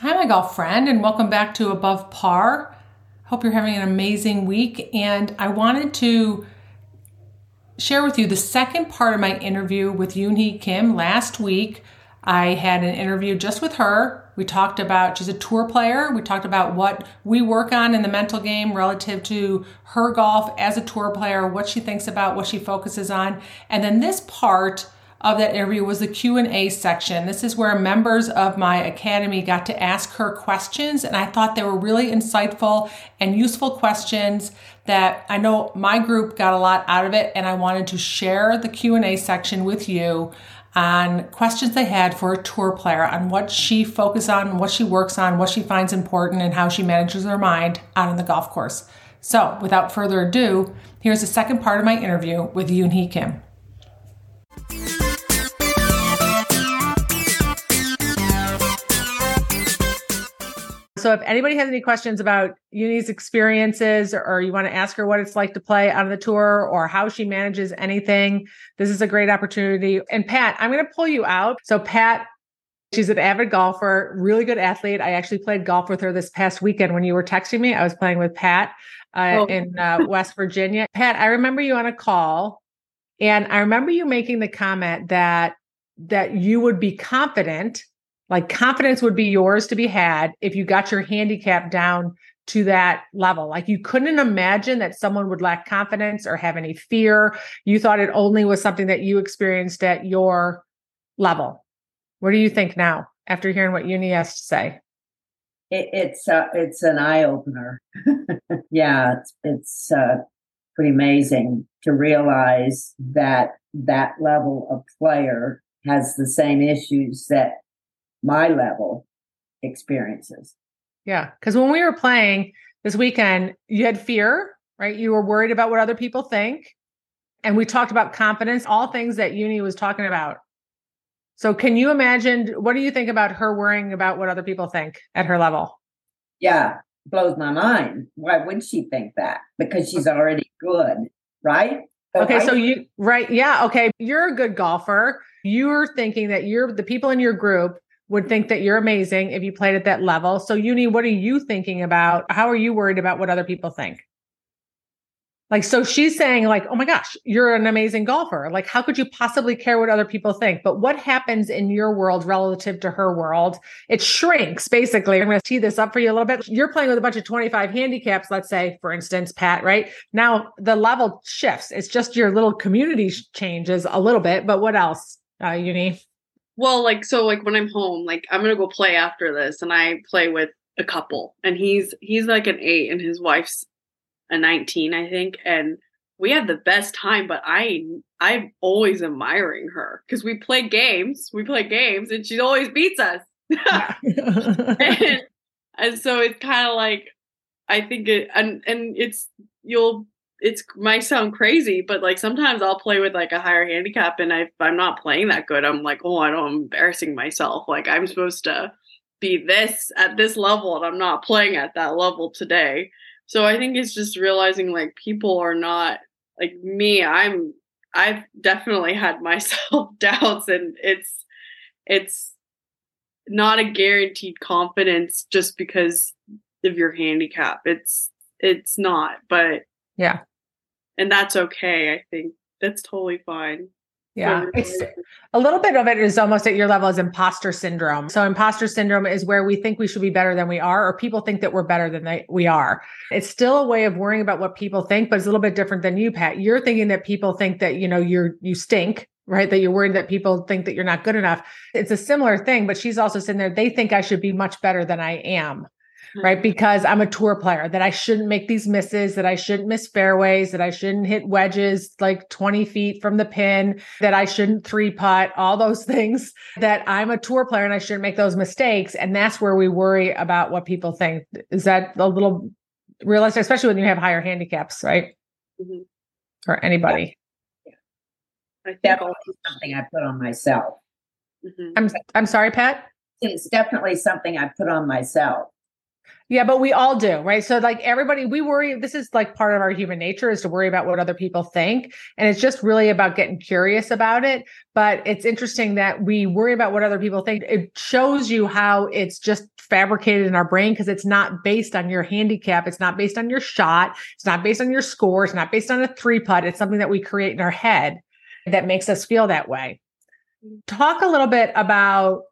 Hi, my golf friend, and welcome back to Above Par. Hope you're having an amazing week. And I wanted to share with you the second part of my interview with Yoonhee Kim last week. I had an interview just with her. We talked about, she's a tour player. We talked about what we work on in the mental game relative to her golf as a tour player, what she thinks about, what she focuses on. And then this part, of that interview was the q&a section. This is where members of my academy got to ask her questions and i thought they were really insightful and useful questions that i know my group got a lot out of it and i wanted to share the q&a section with you on questions they had for a tour player on what she focuses on what she works on what she finds important and how she manages her mind out on the golf course. So without further ado here's the second part of my interview with yoonhee kim So if anybody has any questions about Yoonhee's experiences or you want to ask her what it's like to play on the tour or how she manages anything, this is a great opportunity. And Pat, I'm going to pull you out. So Pat She's an avid golfer, really good athlete. I actually played golf with her this past weekend when you were texting me. I was playing with Pat uh, oh. in uh, West Virginia. Pat, I remember you on a call, and I remember you making the comment that that you would be confident like confidence would be yours to be had if you got your handicap down to that level. Like you couldn't imagine that someone would lack confidence or have any fear. You thought it only was something that you experienced at your level. What do you think now after hearing what Yoonhee has to say? It, it's uh, it's an eye opener. yeah, it's it's uh, pretty amazing to realize that that level of player has the same issues that my level experiences. Yeah. Because when we were playing this weekend, you had fear, right? You were worried about what other people think. And we talked about confidence, all things that Yoonhee was talking about. So can you imagine what do you think about her worrying about what other people think at her level? Yeah, blows my mind. Why would she think that? Because she's already good, right? So okay, I- so you right, yeah, okay. You're a good golfer. You're thinking that you're the people in your group would think that you're amazing if you played at that level. So, Yoonhee, what are you thinking about? How are you worried about what other people think? Like, so she's saying, like, oh my gosh, you're an amazing golfer. Like, how could you possibly care what other people think? But what happens in your world relative to her world? It shrinks, basically. I'm going to tee this up for you a little bit. You're playing with a bunch of 25 handicaps, let's say, for instance, Pat, right? Now the level shifts. It's just your little community changes a little bit. But what else, uh, Yoonhee? Well, like so like when I'm home, like I'm gonna go play after this and I play with a couple and he's he's like an eight and his wife's a 19, I think. And we had the best time, but I I'm always admiring her because we play games, we play games, and she always beats us. and, and so it's kind of like I think it and and it's you'll it's might sound crazy, but like sometimes I'll play with like a higher handicap, and if I'm not playing that good, I'm like, oh, I don't, I'm embarrassing myself. Like I'm supposed to be this at this level, and I'm not playing at that level today. So I think it's just realizing like people are not like me. I'm I've definitely had my self doubts, and it's it's not a guaranteed confidence just because of your handicap. It's it's not, but yeah. And that's okay. I think that's totally fine. Yeah. It's a little bit of it is almost at your level as imposter syndrome. So imposter syndrome is where we think we should be better than we are, or people think that we're better than they, we are. It's still a way of worrying about what people think, but it's a little bit different than you, Pat. You're thinking that people think that, you know, you're, you stink, right? That you're worried that people think that you're not good enough. It's a similar thing, but she's also sitting there, they think I should be much better than I am right? Because I'm a tour player, that I shouldn't make these misses, that I shouldn't miss fairways, that I shouldn't hit wedges like 20 feet from the pin, that I shouldn't three putt, all those things, that I'm a tour player and I shouldn't make those mistakes. And that's where we worry about what people think. Is that a little realistic, especially when you have higher handicaps, right? Mm-hmm. Or anybody. Yeah. yeah. Definitely something I put on myself. Mm-hmm. I'm I'm sorry, Pat. It's definitely something I put on myself. Yeah, but we all do, right? So like everybody, we worry. This is like part of our human nature is to worry about what other people think. And it's just really about getting curious about it. But it's interesting that we worry about what other people think. It shows you how it's just fabricated in our brain because it's not based on your handicap. It's not based on your shot. It's not based on your score. It's not based on a three putt. It's something that we create in our head that makes us feel that way. Talk a little bit about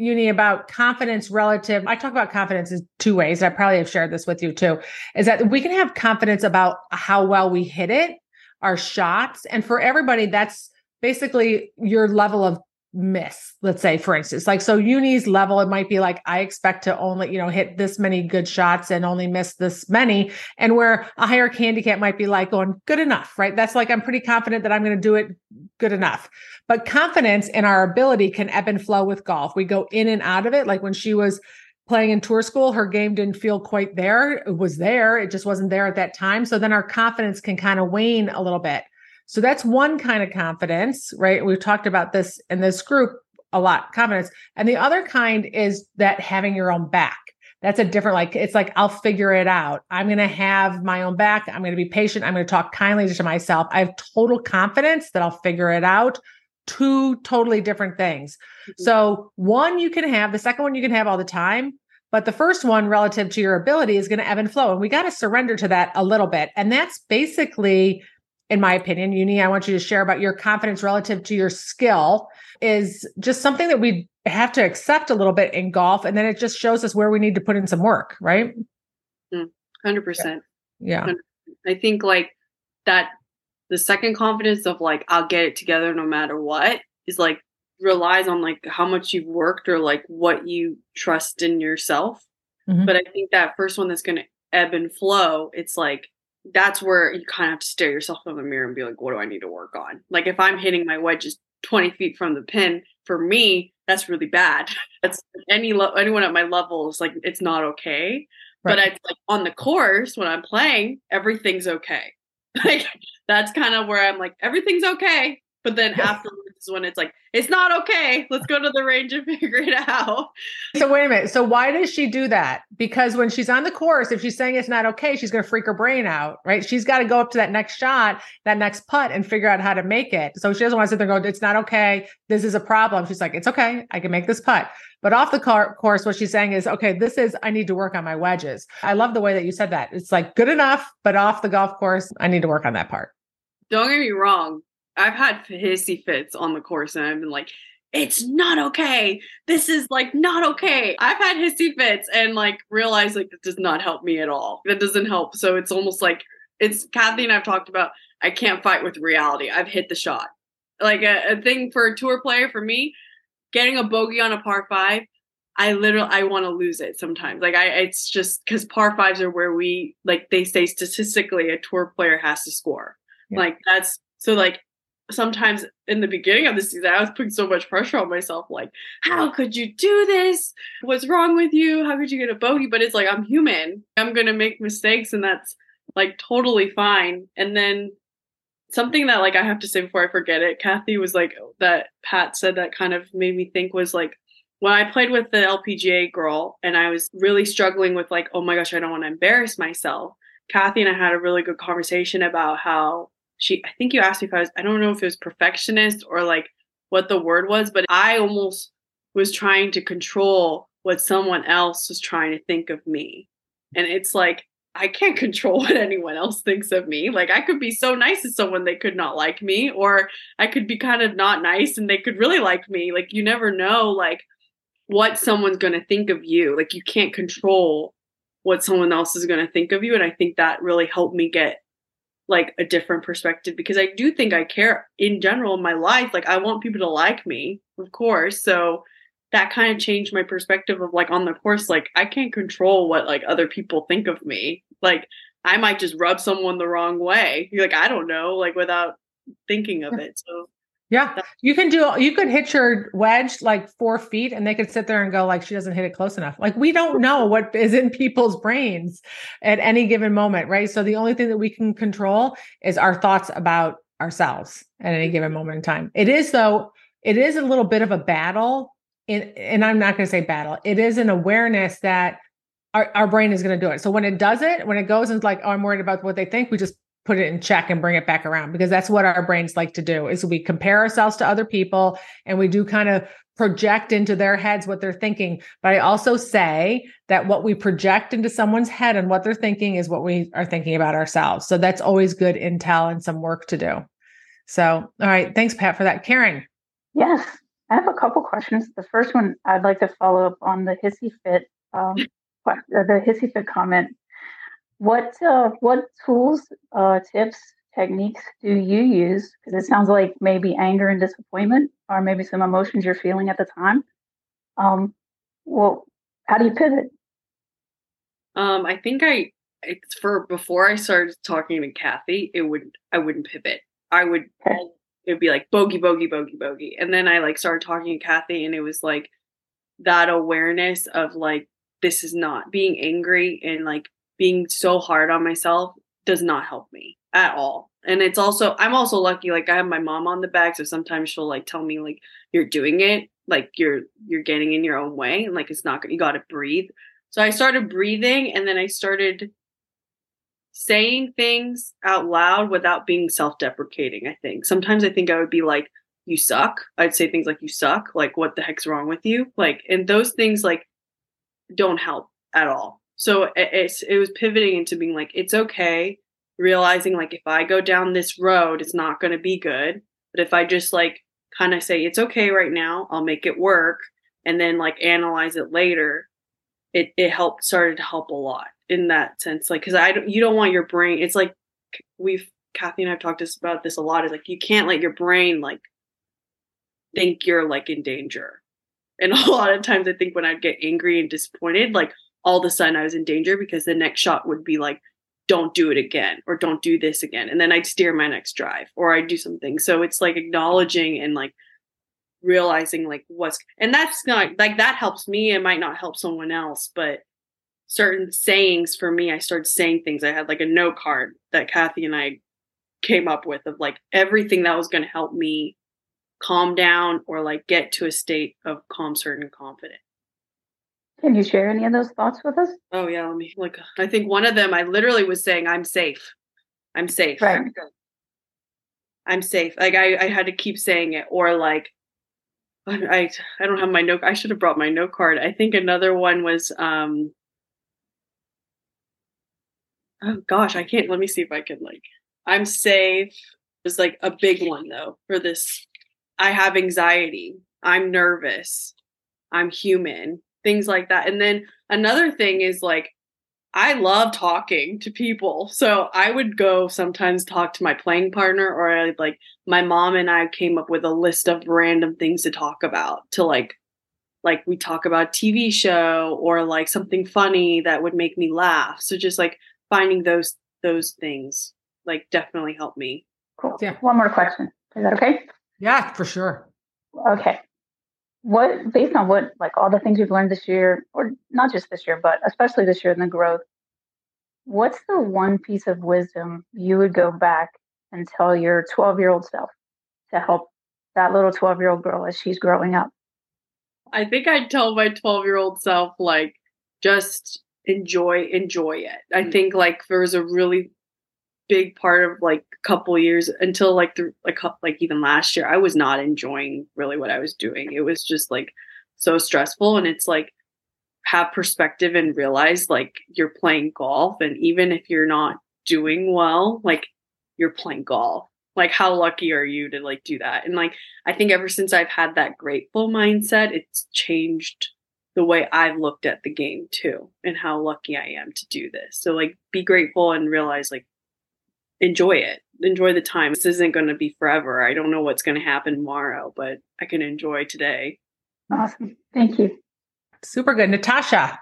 Yoonhee about confidence relative i talk about confidence in two ways i probably have shared this with you too is that we can have confidence about how well we hit it our shots and for everybody that's basically your level of miss let's say for instance. Like so Yoonhee's level it might be like i expect to only you know hit this many good shots and only miss this many and where a higher handicap might be like going good enough right? That's like i'm pretty confident that i'm going to do it good enough. But confidence in our ability can ebb and flow with golf. We go in and out of it. Like when she was playing in tour school her game didn't feel quite there. It was there. It just wasn't there at that time. So then our confidence can kind of wane a little bit. So that's one kind of confidence, right? We've talked about this in this group a lot confidence. And the other kind is that having your own back. That's a different, like, it's like, I'll figure it out. I'm going to have my own back. I'm going to be patient. I'm going to talk kindly to myself. I have total confidence that I'll figure it out. Two totally different things. Mm-hmm. So, one you can have, the second one you can have all the time. But the first one, relative to your ability, is going to ebb and flow. And we got to surrender to that a little bit. And that's basically in my opinion, Yoonhee, I want you to share about your confidence relative to your skill is just something that we have to accept a little bit in golf. And then it just shows us where we need to put in some work, right? 100%. Hmm, yeah. 100%. I think like that, the second confidence of like, I'll get it together no matter what is like relies on like how much you've worked or like what you trust in yourself. Mm-hmm. But I think that first one that's going to ebb and flow, it's like, that's where you kind of have to stare yourself in the mirror and be like, what do I need to work on? Like if I'm hitting my wedges 20 feet from the pin, for me, that's really bad. That's any lo- anyone at my level is like, it's not okay. Right. But I like on the course when I'm playing, everything's okay. Like that's kind of where I'm like, everything's okay. But then afterwards is when it's like, it's not okay. Let's go to the range and figure it out. So wait a minute. So why does she do that? Because when she's on the course, if she's saying it's not okay, she's going to freak her brain out, right? She's got to go up to that next shot, that next putt, and figure out how to make it. So she doesn't want to sit there and go, "It's not okay. This is a problem." She's like, "It's okay. I can make this putt." But off the car- course, what she's saying is, "Okay, this is I need to work on my wedges." I love the way that you said that. It's like good enough, but off the golf course, I need to work on that part. Don't get me wrong I've had hissy fits on the course and I've been like, it's not okay. This is like not okay. I've had hissy fits and like realized like it does not help me at all. That doesn't help. So it's almost like it's Kathy and I've talked about I can't fight with reality. I've hit the shot. Like a, a thing for a tour player for me, getting a bogey on a par five, I literally I want to lose it sometimes. Like I it's just because par fives are where we like they say statistically a tour player has to score. Yeah. Like that's so like sometimes in the beginning of the season, I was putting so much pressure on myself. Like, how could you do this? What's wrong with you? How could you get a bogey? But it's like, I'm human. I'm going to make mistakes, and that's like totally fine. And then something that, like, I have to say before I forget it, Kathy was like, that Pat said that kind of made me think was like, when I played with the LPGA girl and I was really struggling with, like, oh my gosh, I don't want to embarrass myself. Kathy and I had a really good conversation about how she I think you asked me if I was I don't know if it was perfectionist or like what the word was, but I almost was trying to control what someone else was trying to think of me. And it's like I can't control what anyone else thinks of me. Like I could be so nice to someone they could not like me or I could be kind of not nice and they could really like me. Like you never know like what someone's going to think of you. Like you can't control what someone else is going to think of you and I think that really helped me get like a different perspective because I do think I care in general in my life. Like I want people to like me, of course. So that kind of changed my perspective of like on the course, like I can't control what like other people think of me. Like I might just rub someone the wrong way. You're like, I don't know, like without thinking of it. So yeah, you can do. You could hit your wedge like four feet, and they could sit there and go like, "She doesn't hit it close enough." Like we don't know what is in people's brains at any given moment, right? So the only thing that we can control is our thoughts about ourselves at any given moment in time. It is though. It is a little bit of a battle, in, and I'm not going to say battle. It is an awareness that our, our brain is going to do it. So when it does it, when it goes and like, oh, I'm worried about what they think, we just put it in check and bring it back around because that's what our brains like to do is we compare ourselves to other people and we do kind of project into their heads what they're thinking. But i also say that what we project into someone's head and what they're thinking is what we are thinking about ourselves. So that's always good intel and some work to do. So all right thanks pat for that. Karen? Yes i have a couple questions. The first one i'd like to follow up on the hissy fit um, the hissy fit comment what uh, what tools, uh, tips, techniques do you use? Because it sounds like maybe anger and disappointment, or maybe some emotions you're feeling at the time. Um, well, how do you pivot? Um, I think I it's for before I started talking to Kathy, it would I wouldn't pivot. I would okay. it would be like bogey, bogey, bogey, bogey, and then I like started talking to Kathy, and it was like that awareness of like this is not being angry and like being so hard on myself does not help me at all. And it's also I'm also lucky like I have my mom on the back so sometimes she'll like tell me like you're doing it like you're you're getting in your own way and like it's not you got to breathe. So I started breathing and then I started saying things out loud without being self-deprecating, I think. Sometimes I think I would be like you suck. I'd say things like you suck, like what the heck's wrong with you? Like and those things like don't help at all so it, it's it was pivoting into being like it's okay realizing like if i go down this road it's not going to be good. But if i just like kind of say it's okay right now i'll make it work and then like analyze it later it it helped started to help a lot in that sense. Like because i don't you don't want your brain it's like we've kathy and i've talked about this a lot is like you can't let your brain like think you're like in danger. And a lot of times i think when i'd get angry and disappointed like all of a sudden I was in danger because the next shot would be like, don't do it again or don't do this again. And then I'd steer my next drive or I'd do something. So it's like acknowledging and like realizing like what's, and that's not like that helps me. It might not help someone else, but certain sayings for me, I started saying things. I had like a note card that Kathy and I came up with of like everything that was going to help me calm down or like get to a state of calm, certain, confident. Can you share any of those thoughts with us? Oh yeah, let me like I think one of them I literally was saying I'm safe. I'm safe. Right. I'm safe. Like I, I had to keep saying it or like I I don't have my note I should have brought my note card. I think another one was um Oh gosh, I can't let me see if I can like I'm safe. It's like a big one though for this. I have anxiety. I'm nervous. I'm human things like that. And then another thing is like, I love talking to people. So I would go sometimes talk to my playing partner, or I'd, like my mom and I came up with a list of random things to talk about to like, like we talk about TV show or like something funny that would make me laugh. So just like finding those those things like definitely help me. Cool. Yeah. One more question. Is that okay? Yeah, for sure. Okay what based on what like all the things you've learned this year or not just this year but especially this year in the growth what's the one piece of wisdom you would go back and tell your 12 year old self to help that little 12 year old girl as she's growing up i think i'd tell my 12 year old self like just enjoy enjoy it i mm. think like there was a really big part of like a couple years until like the like like even last year I was not enjoying really what I was doing. It was just like so stressful and it's like have perspective and realize like you're playing golf and even if you're not doing well, like you're playing golf. Like how lucky are you to like do that? And like I think ever since I've had that grateful mindset, it's changed the way I've looked at the game too and how lucky I am to do this. So like be grateful and realize like enjoy it enjoy the time. This isn't going to be forever. I don't know what's going to happen tomorrow but i can enjoy today. Awesome. Thank you. Super good. Natasha.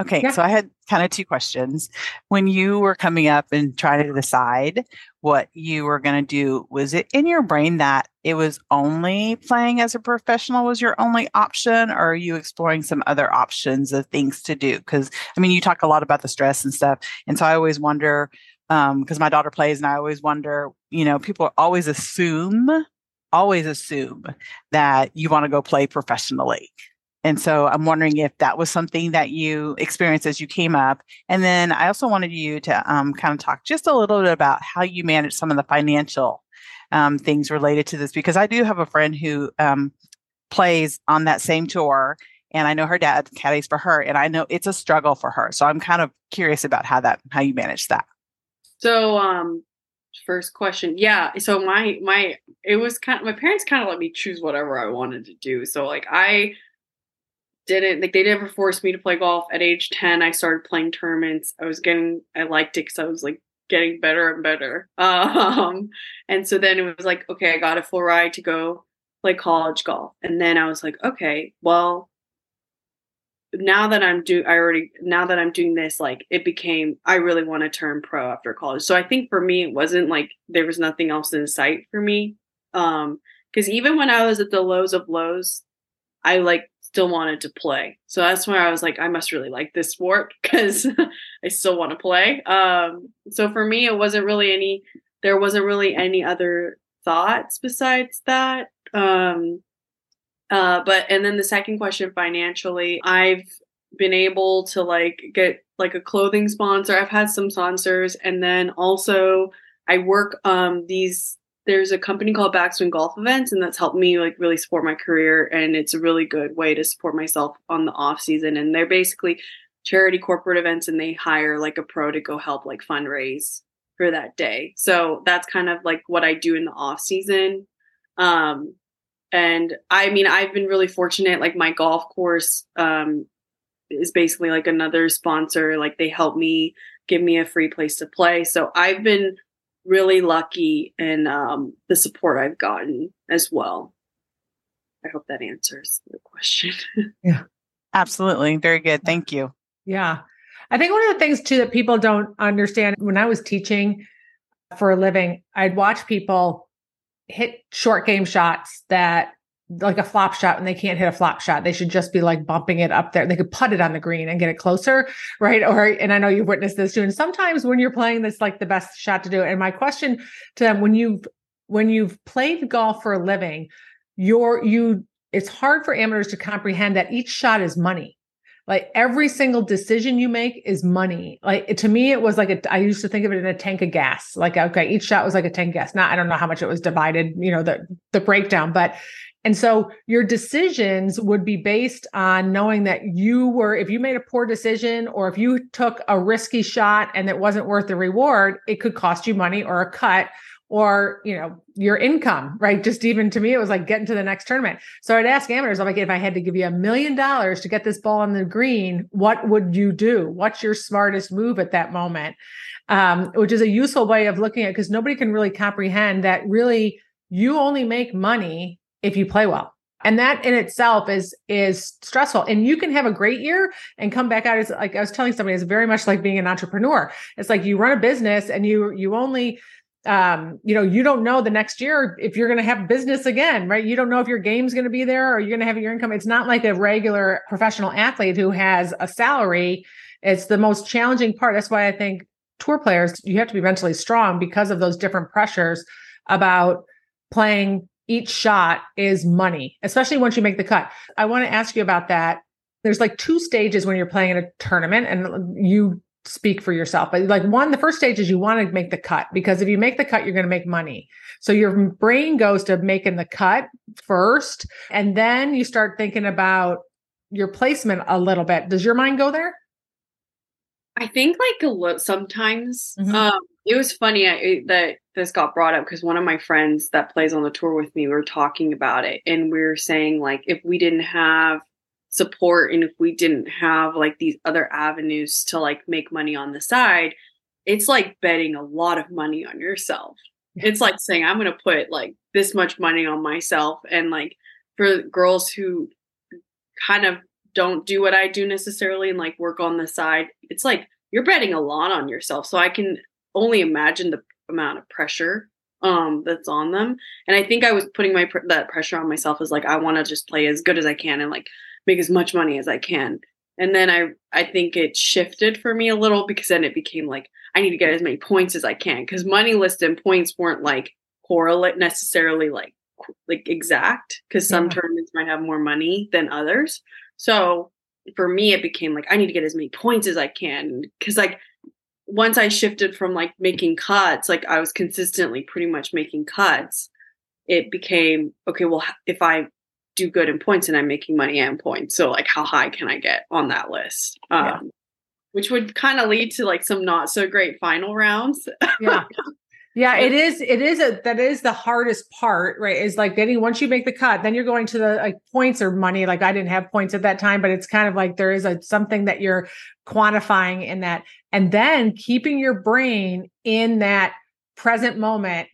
Okay yeah. so i had kind of two questions. When you were coming up and trying to decide what you were going to do was it in your brain that it was only playing as a professional was your only option or are you exploring some other options of things to do? Because i mean you talk a lot about the stress and stuff and so i always wonder because um, my daughter plays and I always wonder, you know, people always assume, always assume that you want to go play professionally. And so I'm wondering if that was something that you experienced as you came up. And then I also wanted you to um, kind of talk just a little bit about how you manage some of the financial um, things related to this, because I do have a friend who um, plays on that same tour. And I know her dad caddies for her, and I know it's a struggle for her. So I'm kind of curious about how that how you manage that. So, um, first question, yeah. So my my it was kind of my parents kind of let me choose whatever I wanted to do. So like I didn't like they never forced me to play golf at age 10 i started playing tournaments i was getting i liked it because i was like getting better and better um and so then it was like okay i got a full ride to go play college golf and then i was like okay well now that i'm do i already now that i'm doing this like it became i really want to turn pro after college so i think for me it wasn't like there was nothing else in sight for me um because even when i was at the lows of lows i like still wanted to play. So that's where I was like, I must really like this sport because I still want to play. Um, so for me, it wasn't really any, there wasn't really any other thoughts besides that. Um, uh, but, and then the second question financially, I've been able to like get like a clothing sponsor. I've had some sponsors and then also I work um these there's a company called Backswing Golf Events, and that's helped me like really support my career. And it's a really good way to support myself on the off season. And they're basically charity corporate events, and they hire like a pro to go help like fundraise for that day. So that's kind of like what I do in the off season. Um, and I mean, I've been really fortunate. Like my golf course um, is basically like another sponsor. Like they help me give me a free place to play. So I've been really lucky in um, the support I've gotten as well. I hope that answers the question. yeah, absolutely. Very good. Thank you. Yeah. I think one of the things too that people don't understand when I was teaching for a living, I'd watch people hit short game shots that like a flop shot and they can't hit a flop shot. They should just be like bumping it up there. They could put it on the green and get it closer, right? Or and I know you've witnessed this too. And sometimes when you're playing this like the best shot to do. And my question to them when you've when you've played golf for a living, you're you it's hard for amateurs to comprehend that each shot is money. Like every single decision you make is money. Like to me, it was like a, I used to think of it in a tank of gas. Like, okay, each shot was like a tank of gas. Not, I don't know how much it was divided, you know, the, the breakdown, but and so your decisions would be based on knowing that you were, if you made a poor decision or if you took a risky shot and it wasn't worth the reward, it could cost you money or a cut or, you know, your income, right? Just even to me, it was like getting to the next tournament. So I'd ask amateurs, I'm like, if I had to give you a million dollars to get this ball on the green, what would you do? What's your smartest move at that moment? Um, which is a useful way of looking at because nobody can really comprehend that really you only make money if you play well and that in itself is is stressful and you can have a great year and come back out as like i was telling somebody it's very much like being an entrepreneur it's like you run a business and you you only um you know you don't know the next year if you're going to have business again right you don't know if your game's going to be there or you're going to have your income it's not like a regular professional athlete who has a salary it's the most challenging part that's why i think tour players you have to be mentally strong because of those different pressures about playing each shot is money, especially once you make the cut. I want to ask you about that. There's like two stages when you're playing in a tournament, and you speak for yourself. But like one, the first stage is you want to make the cut because if you make the cut, you're going to make money. So your brain goes to making the cut first, and then you start thinking about your placement a little bit. Does your mind go there? I think like a little sometimes. Mm-hmm. Um, it was funny I, that this got brought up because one of my friends that plays on the tour with me we were talking about it and we are saying like if we didn't have support and if we didn't have like these other avenues to like make money on the side it's like betting a lot of money on yourself. It's like saying i'm going to put like this much money on myself and like for girls who kind of don't do what i do necessarily and like work on the side it's like you're betting a lot on yourself. So i can only imagine the amount of pressure um that's on them. And i think i was putting my pr- that pressure on myself as like i want to just play as good as i can and like make as much money as i can and then i i think it shifted for me a little because then it became like i need to get as many points as i can because money list and points weren't like correlate necessarily like like exact because some yeah. tournaments might have more money than others So for me, it became like I need to get as many points as I can because like once I shifted from like making cuts, like I was consistently pretty much making cuts. It became okay. Well, if I do good in points and I'm making money and points, so like how high can I get on that list? Um, yeah. Which would kind of lead to like some not so great final rounds. yeah. Yeah, it is. It is a that is the hardest part, right? Is like getting once you make the cut, then you're going to the like points or money. Like I didn't have points at that time, but it's kind of like there is a something that you're quantifying in that, and then keeping your brain in that present moment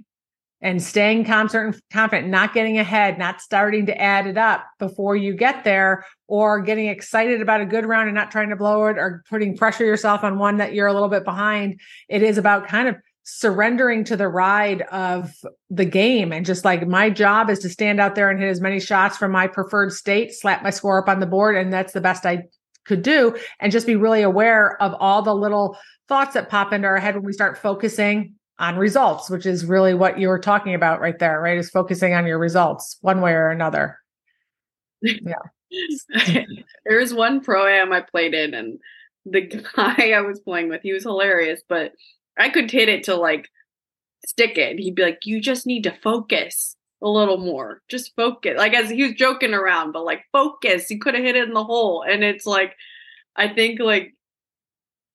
and staying confident, confident, not getting ahead, not starting to add it up before you get there, or getting excited about a good round and not trying to blow it, or putting pressure yourself on one that you're a little bit behind. It is about kind of surrendering to the ride of the game and just like my job is to stand out there and hit as many shots from my preferred state, slap my score up on the board, and that's the best I could do. And just be really aware of all the little thoughts that pop into our head when we start focusing on results, which is really what you were talking about right there, right? Is focusing on your results one way or another. Yeah. there was one pro am I played in, and the guy I was playing with, he was hilarious, but I could hit it to like stick it. He'd be like, "You just need to focus a little more. Just focus." Like as he was joking around, but like focus. You could have hit it in the hole, and it's like, I think like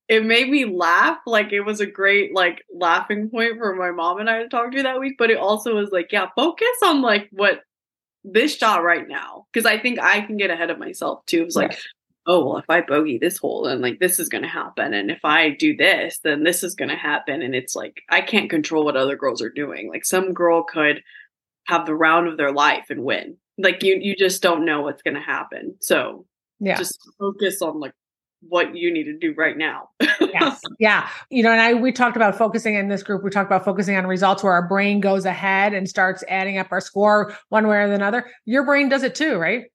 it made me laugh. Like it was a great like laughing point for my mom and I to talk to that week. But it also was like, yeah, focus on like what this shot right now. Because I think I can get ahead of myself too. It was like, oh well if i bogey this hole then like this is going to happen. And if i do this then this is going to happen. And it's like i can't control what other girls are doing. Like some girl could have the round of their life and win. Like you you just don't know what's going to happen. So yeah. just focus on like what you need to do right now. yes. Yeah. You know, and I we talked about focusing in this group, we talked about focusing on results where our brain goes ahead and starts adding up our score one way or another. Your brain does it too, right?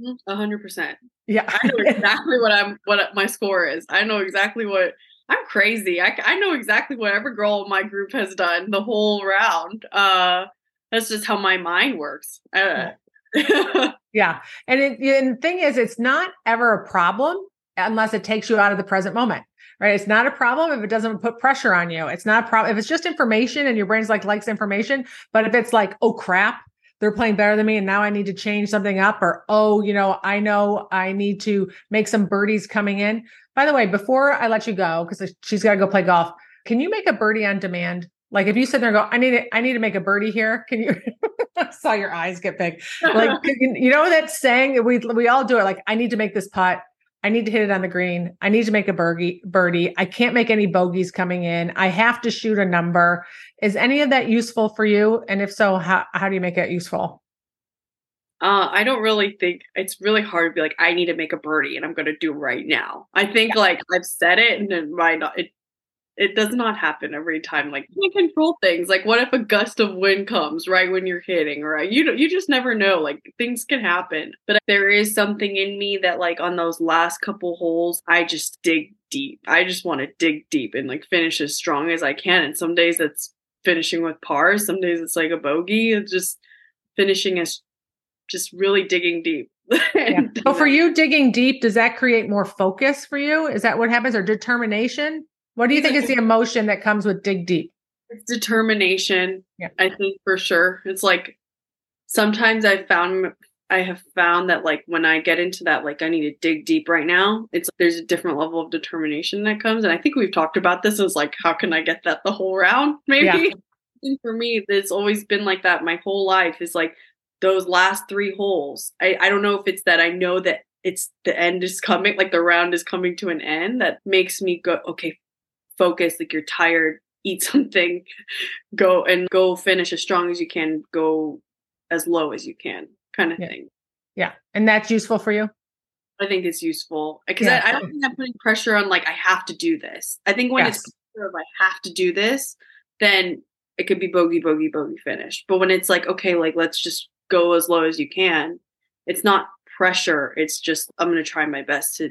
Mm-hmm. A hundred percent. Yeah, I know exactly what I'm. What my score is. I know exactly what I'm crazy. I I know exactly what every girl in my group has done the whole round. Uh, that's just how my mind works. Uh, yeah, and it, and the thing is, it's not ever a problem unless it takes you out of the present moment right? It's not a problem if it doesn't put pressure on you. It's not a problem if it's just information and your brain's like likes information. But if it's like, oh crap, they're playing better than me and now I need to change something up or oh, you know, I know I need to make some birdies coming in. By the way, before I let you go cuz she's got to go play golf, can you make a birdie on demand? Like if you sit there and go, I need it, I need to make a birdie here. Can you I saw your eyes get big. Like you know that saying we we all do it like I need to make this putt I need to hit it on the green. I need to make a birdie. Birdie. I can't make any bogeys coming in. I have to shoot a number. Is any of that useful for you? And if so, how how do you make it useful? Uh, I don't really think it's really hard to be like, I need to make a birdie and I'm going to do right now. I think yeah. like I've said it and it might not, it it does not happen every time. Like you can control things. Like what if a gust of wind comes right when you're hitting, right? You you just never know. Like things can happen. But there is something in me that like on those last couple holes, I just dig deep. I just want to dig deep and like finish as strong as I can. And some days that's finishing with par. Some days it's like a bogey. It's just finishing as just really digging deep. yeah. So for uh, you, digging deep, does that create more focus for you? Is that what happens or determination? What do you think is the emotion that comes with dig deep? It's determination. Yeah. I think for sure. It's like sometimes I found I have found that like when I get into that like I need to dig deep right now, it's there's a different level of determination that comes. And I think we've talked about this as like how can I get that the whole round? Maybe. Yeah. for me, it's always been like that my whole life is like those last three holes. I, I don't know if it's that I know that it's the end is coming, like the round is coming to an end that makes me go, okay, focus, like you're tired, eat something, go and go finish as strong as you can, go as low as you can, kind of yeah. thing. Yeah. And that's useful for you? I think it's useful because yeah. I, I, don't think I'm putting pressure on like I have to do this. I think when yes. it's pressure of I have to do this, then it could be bogey, bogey, bogey finish. But when it's like, okay, like let's just go as low as you can, it's not pressure. It's just I'm gonna try my best to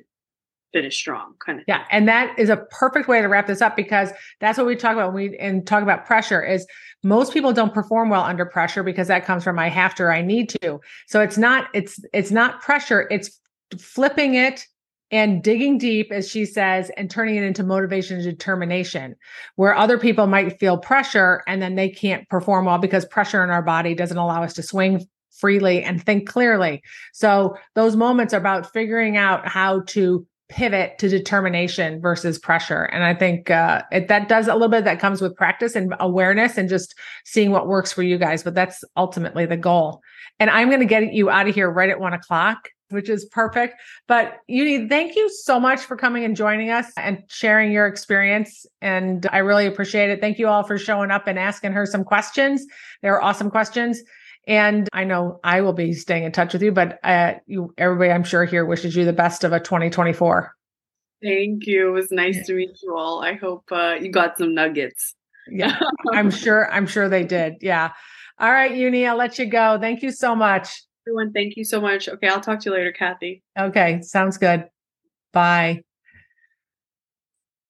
finish strong kind of yeah thing. and that is a perfect way to wrap this up because that's what we talk about when we and talk about pressure is most people don't perform well under pressure because that comes from i have to or i need to so it's not it's it's not pressure it's flipping it and digging deep, as she says, and turning it into motivation and determination, where other people might feel pressure and then they can't perform well because pressure in our body doesn't allow us to swing freely and think clearly. So those moments are about figuring out how to pivot to determination versus pressure. And I think uh, it, that does a little bit that comes with practice and awareness and just seeing what works for you guys. But that's ultimately the goal. And I'm going to get you out of here right at one o'clock which is perfect. But Yoonhee, thank you so much for coming and joining us and sharing your experience. And I really appreciate it. Thank you all for showing up and asking her some questions. They were awesome questions. And I know I will be staying in touch with you, but uh, you, everybody I'm sure here wishes you the best of a 2024. Thank you. It was nice to meet you all. I hope uh, you got some nuggets. Yeah, I'm sure. I'm sure they did. Yeah. All right, Yoonhee, I'll let you go. Thank you so much. Everyone, thank you so much. Okay, I'll talk to you later, Kathy. Okay, sounds good. Bye.